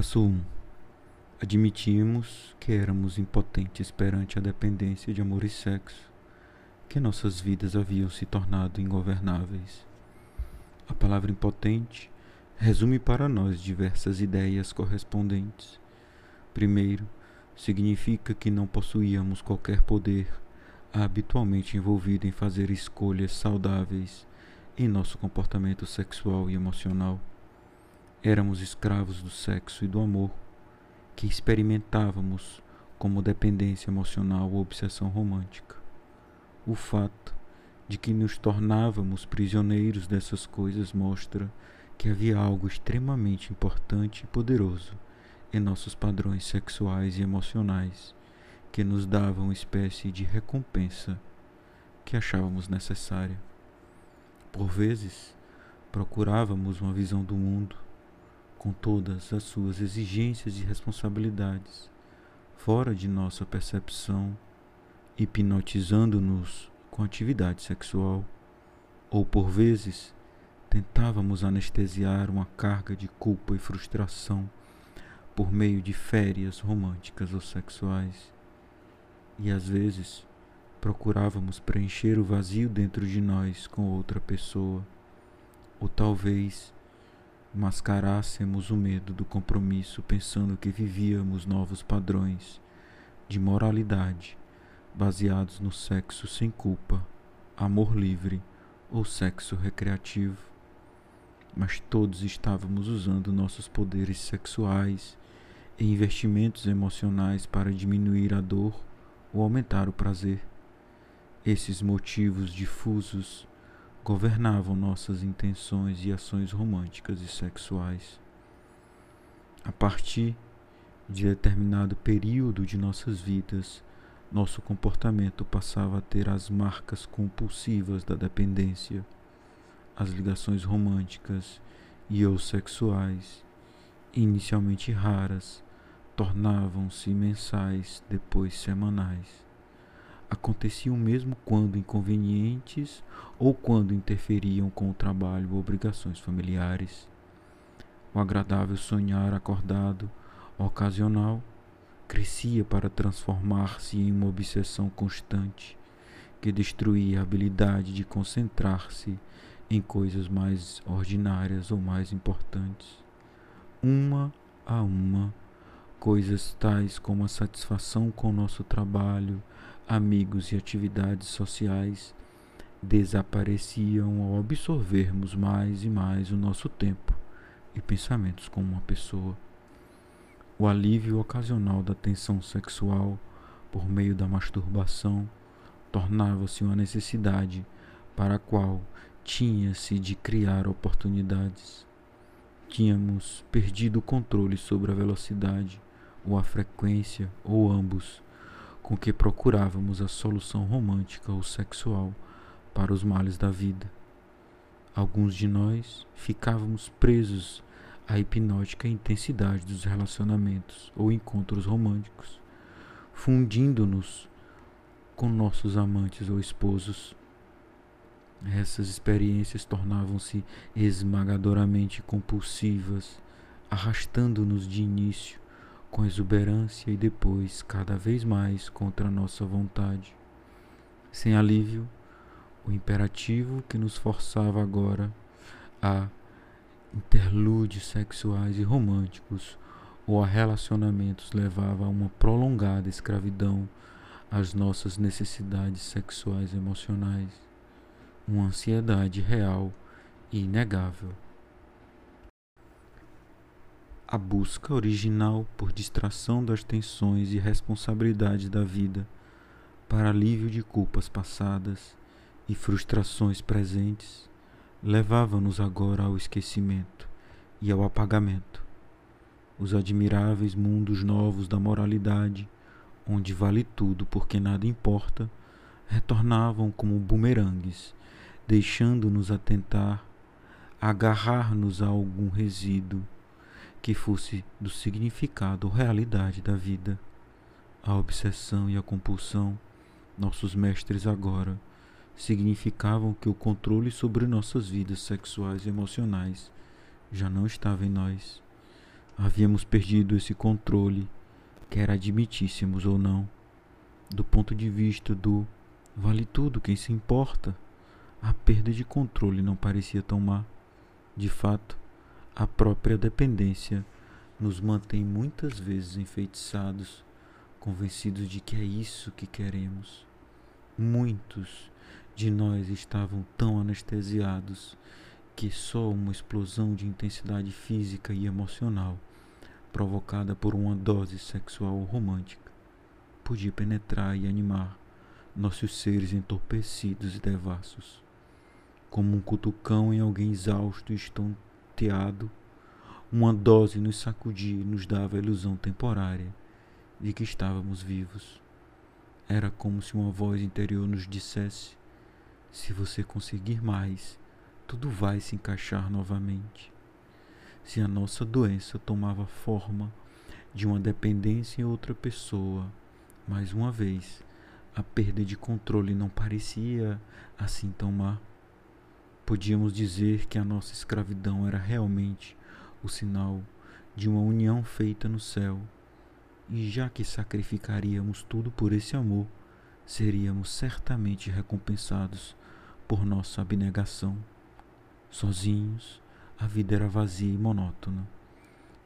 Passo 1. Admitimos que éramos impotentes perante a dependência de amor e sexo, que nossas vidas haviam se tornado ingovernáveis. A palavra impotente resume para nós diversas ideias correspondentes. Primeiro, significa que não possuíamos qualquer poder habitualmente envolvido em fazer escolhas saudáveis em nosso comportamento sexual e emocional. Éramos escravos do sexo e do amor, que experimentávamos como dependência emocional ou obsessão romântica. O fato de que nos tornávamos prisioneiros dessas coisas mostra que havia algo extremamente importante e poderoso em nossos padrões sexuais e emocionais que nos dava uma espécie de recompensa que achávamos necessária. Por vezes, procurávamos uma visão do mundo com todas as suas exigências e responsabilidades, fora de nossa percepção, hipnotizando-nos com atividade sexual, ou por vezes tentávamos anestesiar uma carga de culpa e frustração por meio de férias românticas ou sexuais. E às vezes procurávamos preencher o vazio dentro de nós com outra pessoa, ou talvez mascarássemos o medo do compromisso pensando que vivíamos novos padrões de moralidade baseados no sexo sem culpa, amor livre ou sexo recreativo. Mas todos estávamos usando nossos poderes sexuais e investimentos emocionais para diminuir a dor ou aumentar o prazer. Esses motivos difusos governavam nossas intenções e ações românticas e sexuais. A partir de determinado período de nossas vidas, nosso comportamento passava a ter as marcas compulsivas da dependência, as ligações românticas e ou sexuais, inicialmente raras, tornavam-se mensais, depois semanais aconteciam mesmo quando inconvenientes ou quando interferiam com o trabalho ou obrigações familiares. O agradável sonhar acordado, ocasional, crescia para transformar-se em uma obsessão constante que destruía a habilidade de concentrar-se em coisas mais ordinárias ou mais importantes. Uma a uma, coisas tais como a satisfação com o nosso trabalho, amigos e atividades sociais desapareciam ao absorvermos mais e mais o nosso tempo e pensamentos como uma pessoa. O alívio ocasional da tensão sexual por meio da masturbação tornava-se uma necessidade para a qual tinha-se de criar oportunidades. Tínhamos perdido o controle sobre a velocidade, ou a frequência, ou ambos com que procurávamos a solução romântica ou sexual para os males da vida. Alguns de nós ficávamos presos à hipnótica intensidade dos relacionamentos ou encontros românticos, fundindo-nos com nossos amantes ou esposos. Essas experiências tornavam-se esmagadoramente compulsivas, arrastando-nos de início com exuberância e depois cada vez mais contra nossa vontade. Sem alívio, o imperativo que nos forçava agora a interlúdios sexuais e românticos ou a relacionamentos levava a uma prolongada escravidão às nossas necessidades sexuais e emocionais, uma ansiedade real e inegável a busca original por distração das tensões e responsabilidades da vida, para alívio de culpas passadas e frustrações presentes, levava-nos agora ao esquecimento e ao apagamento. Os admiráveis mundos novos da moralidade, onde vale tudo porque nada importa, retornavam como bumerangues, deixando-nos atentar, agarrar-nos a algum resíduo que fosse do significado ou realidade da vida. A obsessão e a compulsão, nossos mestres agora, significavam que o controle sobre nossas vidas sexuais e emocionais já não estava em nós. Havíamos perdido esse controle, quer admitíssemos ou não, do ponto de vista do vale tudo, quem se importa. A perda de controle não parecia tão má. De fato, a própria dependência nos mantém muitas vezes enfeitiçados, convencidos de que é isso que queremos. Muitos de nós estavam tão anestesiados que só uma explosão de intensidade física e emocional, provocada por uma dose sexual romântica, podia penetrar e animar nossos seres entorpecidos e devassos. Como um cutucão em alguém exausto e estonteado, uma dose nos sacudia e nos dava a ilusão temporária de que estávamos vivos. Era como se uma voz interior nos dissesse: se você conseguir mais, tudo vai se encaixar novamente. Se a nossa doença tomava forma de uma dependência em outra pessoa, mais uma vez, a perda de controle não parecia assim tão má. Podíamos dizer que a nossa escravidão era realmente o sinal de uma união feita no céu, e já que sacrificaríamos tudo por esse amor, seríamos certamente recompensados por nossa abnegação. Sozinhos, a vida era vazia e monótona.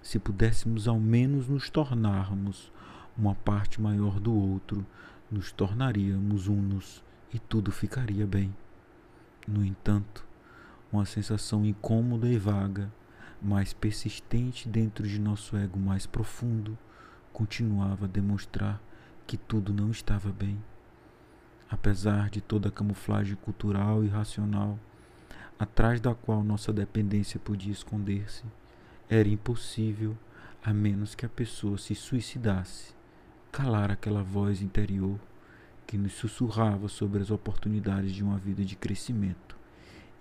Se pudéssemos ao menos nos tornarmos uma parte maior do outro, nos tornaríamos unos e tudo ficaria bem. No entanto, uma sensação incômoda e vaga, mais persistente dentro de nosso ego mais profundo, continuava a demonstrar que tudo não estava bem. Apesar de toda a camuflagem cultural e racional, atrás da qual nossa dependência podia esconder-se, era impossível, a menos que a pessoa se suicidasse, calar aquela voz interior que nos sussurrava sobre as oportunidades de uma vida de crescimento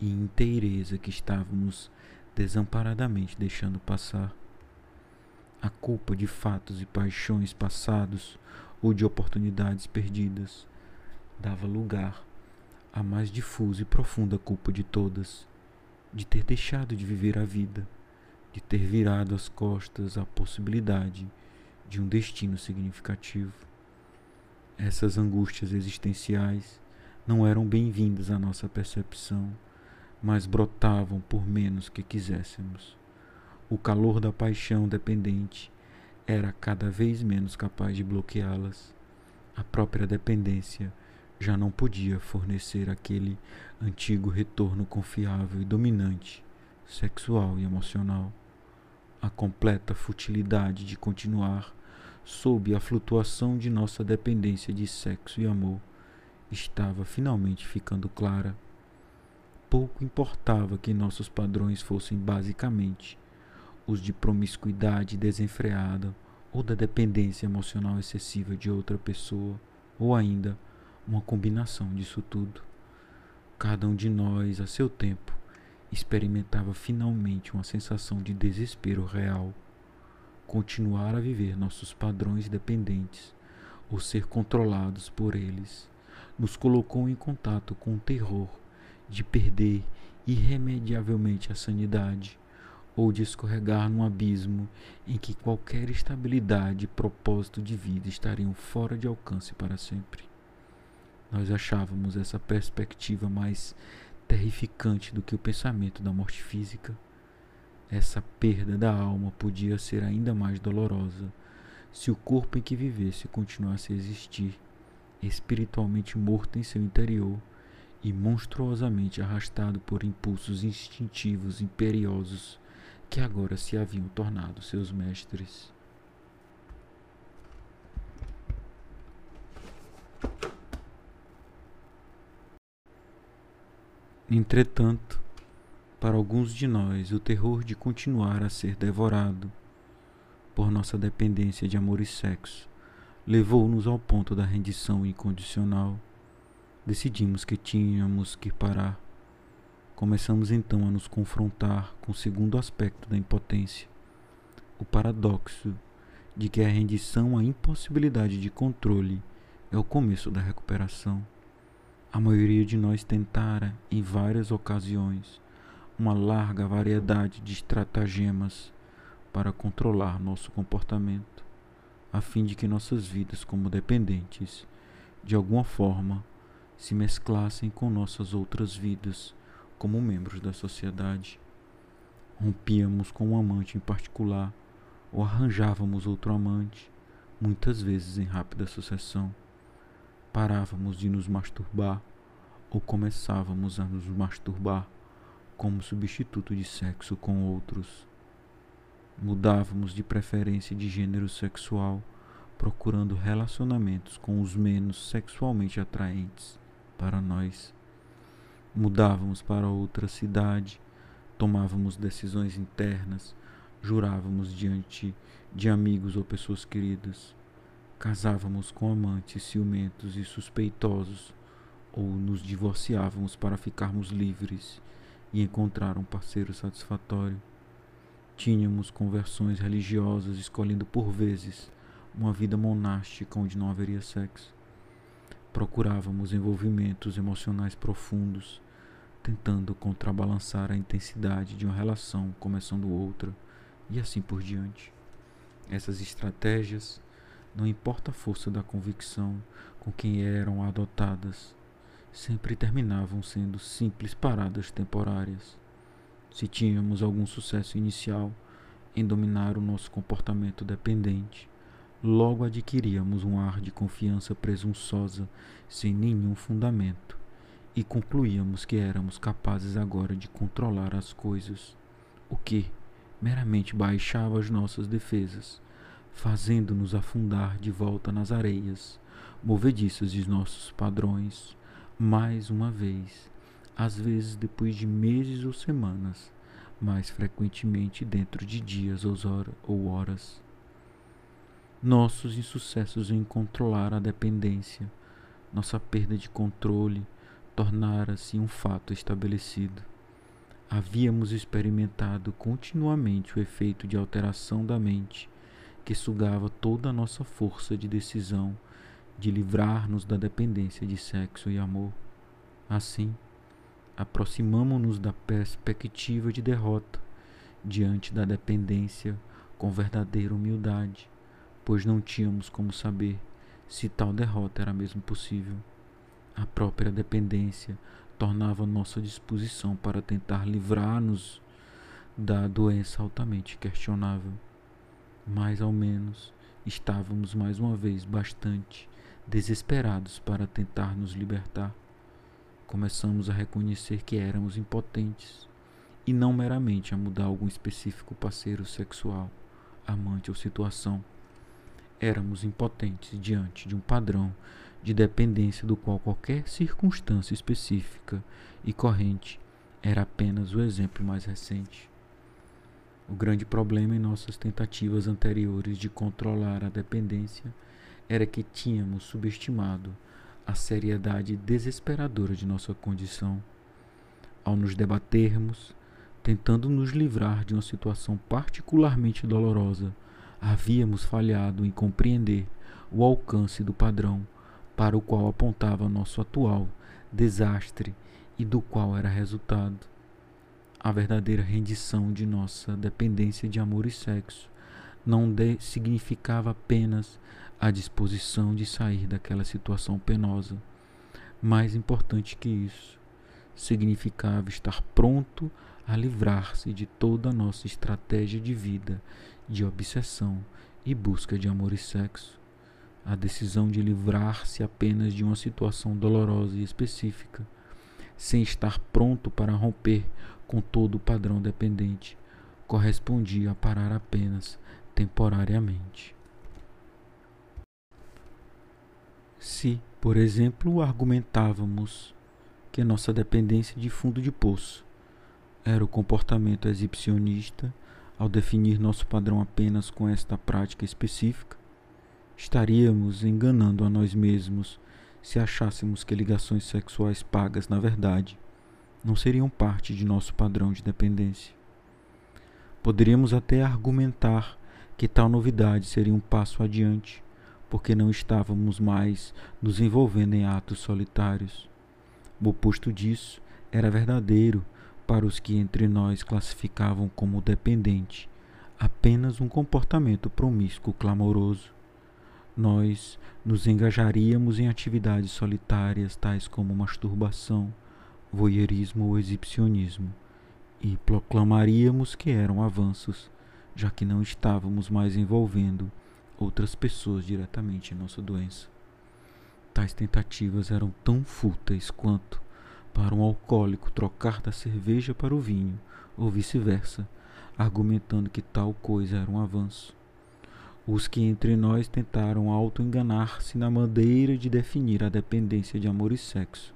e inteireza que estávamos desamparadamente deixando passar. A culpa de fatos e paixões passados ou de oportunidades perdidas dava lugar à mais difusa e profunda culpa de todas, de ter deixado de viver a vida, de ter virado as costas à possibilidade de um destino significativo. Essas angústias existenciais não eram bem-vindas à nossa percepção, mas brotavam por menos que quiséssemos. O calor da paixão dependente era cada vez menos capaz de bloqueá-las. A própria dependência já não podia fornecer aquele antigo retorno confiável e dominante, sexual e emocional. A completa futilidade de continuar sob a flutuação de nossa dependência de sexo e amor estava finalmente ficando clara. Pouco importava que nossos padrões fossem basicamente os de promiscuidade desenfreada ou da dependência emocional excessiva de outra pessoa, ou ainda uma combinação disso tudo. Cada um de nós, a seu tempo, experimentava finalmente uma sensação de desespero real continuar a viver nossos padrões dependentes ou ser controlados por eles, nos colocou em contato com o terror de perder irremediavelmente a sanidade ou de escorregar num abismo em que qualquer estabilidade e propósito de vida estariam fora de alcance para sempre. Nós achávamos essa perspectiva mais terrificante do que o pensamento da morte física. Essa perda da alma podia ser ainda mais dolorosa se o corpo em que vivesse continuasse a existir, espiritualmente morto em seu interior e monstruosamente arrastado por impulsos instintivos imperiosos que agora se haviam tornado seus mestres. Entretanto, para alguns de nós, o terror de continuar a ser devorado por nossa dependência de amor e sexo levou-nos ao ponto da rendição incondicional. Decidimos que tínhamos que parar. Começamos então a nos confrontar com o segundo aspecto da impotência, o paradoxo de que a rendição à impossibilidade de controle é o começo da recuperação. A maioria de nós tentara, em várias ocasiões, uma larga variedade de estratagemas para controlar nosso comportamento, a fim de que nossas vidas como dependentes, de alguma forma, se mesclassem com nossas outras vidas como membros da sociedade. Rompíamos com um amante em particular ou arranjávamos outro amante, muitas vezes em rápida sucessão. Parávamos de nos masturbar ou começávamos a nos masturbar como substituto de sexo com outros. Mudávamos de preferência de gênero sexual, procurando relacionamentos com os menos sexualmente atraentes para nós. Mudávamos para outra cidade, tomávamos decisões internas, jurávamos diante de amigos ou pessoas queridas, casávamos com amantes ciumentos e suspeitosos, ou nos divorciávamos para ficarmos livres e encontrar um parceiro satisfatório. Tínhamos conversões religiosas, escolhendo por vezes uma vida monástica onde não haveria sexo. Procurávamos envolvimentos emocionais profundos, tentando contrabalançar a intensidade de uma relação começando outra, e assim por diante. Essas estratégias, não importa a força da convicção com quem eram adotadas, sempre terminavam sendo simples paradas temporárias. Se tínhamos algum sucesso inicial em dominar o nosso comportamento dependente, logo adquiríamos um ar de confiança presunçosa sem nenhum fundamento e concluíamos que éramos capazes agora de controlar as coisas, o que meramente baixava as nossas defesas, fazendo-nos afundar de volta nas areias movediças de nossos padrões mais uma vez, às vezes depois de meses ou semanas, mais frequentemente dentro de dias ou horas. Nossos insucessos em controlar a dependência, nossa perda de controle, tornara-se um fato estabelecido. Havíamos experimentado continuamente o efeito de alteração da mente, que sugava toda a nossa força de decisão de livrar-nos da dependência de sexo e amor. Assim, aproximamo-nos da perspectiva de derrota diante da dependência com verdadeira humildade, pois não tínhamos como saber se tal derrota era mesmo possível. A própria dependência tornava nossa disposição para tentar livrar-nos da doença altamente questionável. Mais ao menos estávamos mais uma vez bastante desesperados para tentar nos libertar, começamos a reconhecer que éramos impotentes e não meramente a mudar algum específico parceiro sexual, amante ou situação. Éramos impotentes diante de um padrão de dependência do qual qualquer circunstância específica e corrente era apenas o exemplo mais recente. O grande problema em nossas tentativas anteriores de controlar a dependência era que tínhamos subestimado a seriedade desesperadora de nossa condição. Ao nos debatermos, tentando nos livrar de uma situação particularmente dolorosa, havíamos falhado em compreender o alcance do padrão para o qual apontava nosso atual desastre e do qual era resultado a verdadeira rendição de nossa dependência de amor e sexo não significava apenas a disposição de sair daquela situação penosa. Mais importante que isso, significava estar pronto a livrar-se de toda a nossa estratégia de vida de obsessão e busca de amor e sexo. A decisão de livrar-se apenas de uma situação dolorosa e específica, sem estar pronto para romper com todo o padrão dependente, correspondia a parar apenas temporariamente. Se, por exemplo, argumentávamos que nossa dependência de fundo de poço era o comportamento exibicionista ao definir nosso padrão apenas com esta prática específica, estaríamos enganando a nós mesmos se achássemos que ligações sexuais pagas, na verdade, não seriam parte de nosso padrão de dependência. Poderíamos até argumentar que tal novidade seria um passo adiante porque não estávamos mais nos envolvendo em atos solitários. O oposto disso era verdadeiro para os que entre nós classificavam como dependente apenas um comportamento promíscuo clamoroso. Nós nos engajaríamos em atividades solitárias tais como masturbação, voyeurismo ou exibicionismo e proclamaríamos que eram avanços, já que não estávamos mais envolvendo outras pessoas diretamente em nossa doença. Tais tentativas eram tão fúteis quanto, para um alcoólico trocar da cerveja para o vinho, ou vice-versa, argumentando que tal coisa era um avanço. Os que entre nós tentaram auto-enganar-se na maneira de definir a dependência de amor e sexo,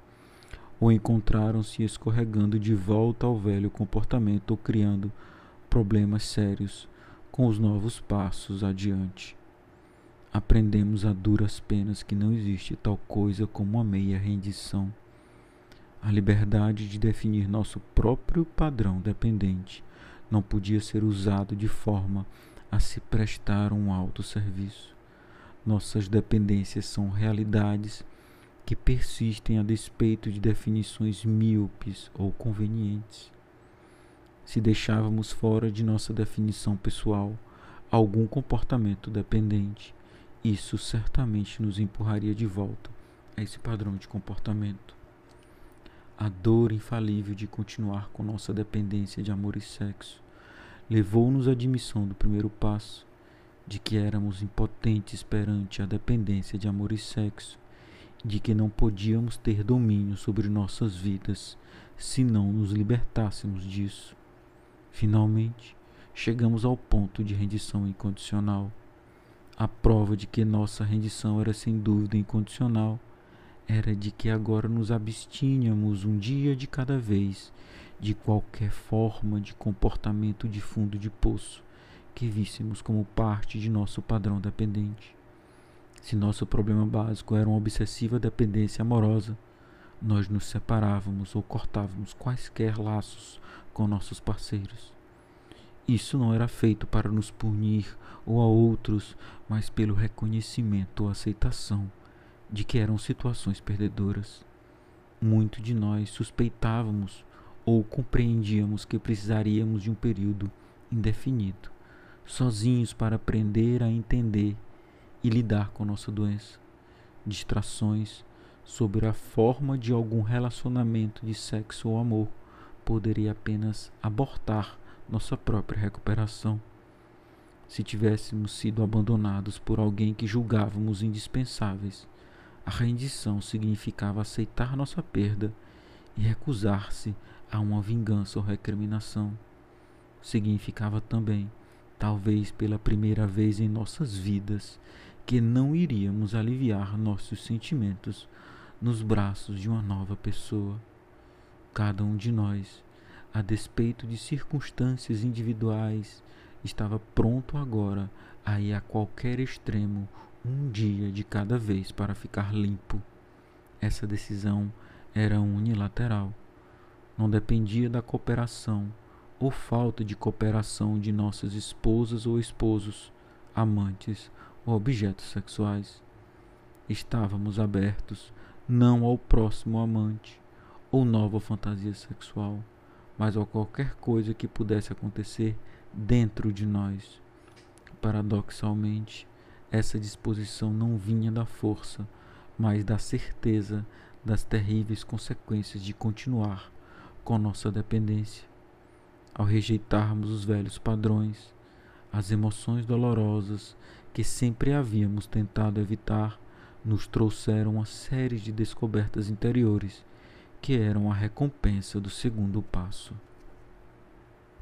ou encontraram-se escorregando de volta ao velho comportamento ou criando problemas sérios com os novos passos adiante. Aprendemos a duras penas que não existe tal coisa como uma meia rendição. A liberdade de definir nosso próprio padrão dependente não podia ser usado de forma a se prestar um alto serviço. Nossas dependências são realidades que persistem a despeito de definições míopes ou convenientes. Se deixávamos fora de nossa definição pessoal algum comportamento dependente, isso certamente nos empurraria de volta a esse padrão de comportamento. A dor infalível de continuar com nossa dependência de amor e sexo levou-nos à admissão do primeiro passo, de que éramos impotentes perante a dependência de amor e sexo de que não podíamos ter domínio sobre nossas vidas se não nos libertássemos disso. Finalmente, chegamos ao ponto de rendição incondicional. A prova de que nossa rendição era sem dúvida incondicional era de que agora nos abstínhamos um dia de cada vez de qualquer forma de comportamento de fundo de poço que víssemos como parte de nosso padrão dependente. Se nosso problema básico era uma obsessiva dependência amorosa, nós nos separávamos ou cortávamos quaisquer laços com nossos parceiros. Isso não era feito para nos punir ou a outros, mas pelo reconhecimento ou aceitação de que eram situações perdedoras. Muito de nós suspeitávamos ou compreendíamos que precisaríamos de um período indefinido, sozinhos para aprender a entender e lidar com nossa doença. Distrações sobre a forma de algum relacionamento de sexo ou amor poderia apenas abortar nossa própria recuperação. Se tivéssemos sido abandonados por alguém que julgávamos indispensáveis, a rendição significava aceitar nossa perda e recusar-se a uma vingança ou recriminação. Significava também, talvez pela primeira vez em nossas vidas, que não iríamos aliviar nossos sentimentos nos braços de uma nova pessoa. Cada um de nós, a despeito de circunstâncias individuais, estava pronto agora a ir a qualquer extremo um dia de cada vez para ficar limpo. Essa decisão era unilateral. Não dependia da cooperação ou falta de cooperação de nossas esposas ou esposos, amantes ou objetos sexuais. Estávamos abertos não ao próximo amante ou nova fantasia sexual, mas a qualquer coisa que pudesse acontecer dentro de nós. Paradoxalmente, essa disposição não vinha da força, mas da certeza das terríveis consequências de continuar com nossa dependência. Ao rejeitarmos os velhos padrões, as emoções dolorosas que sempre havíamos tentado evitar, nos trouxeram uma série de descobertas interiores que eram a recompensa do segundo passo.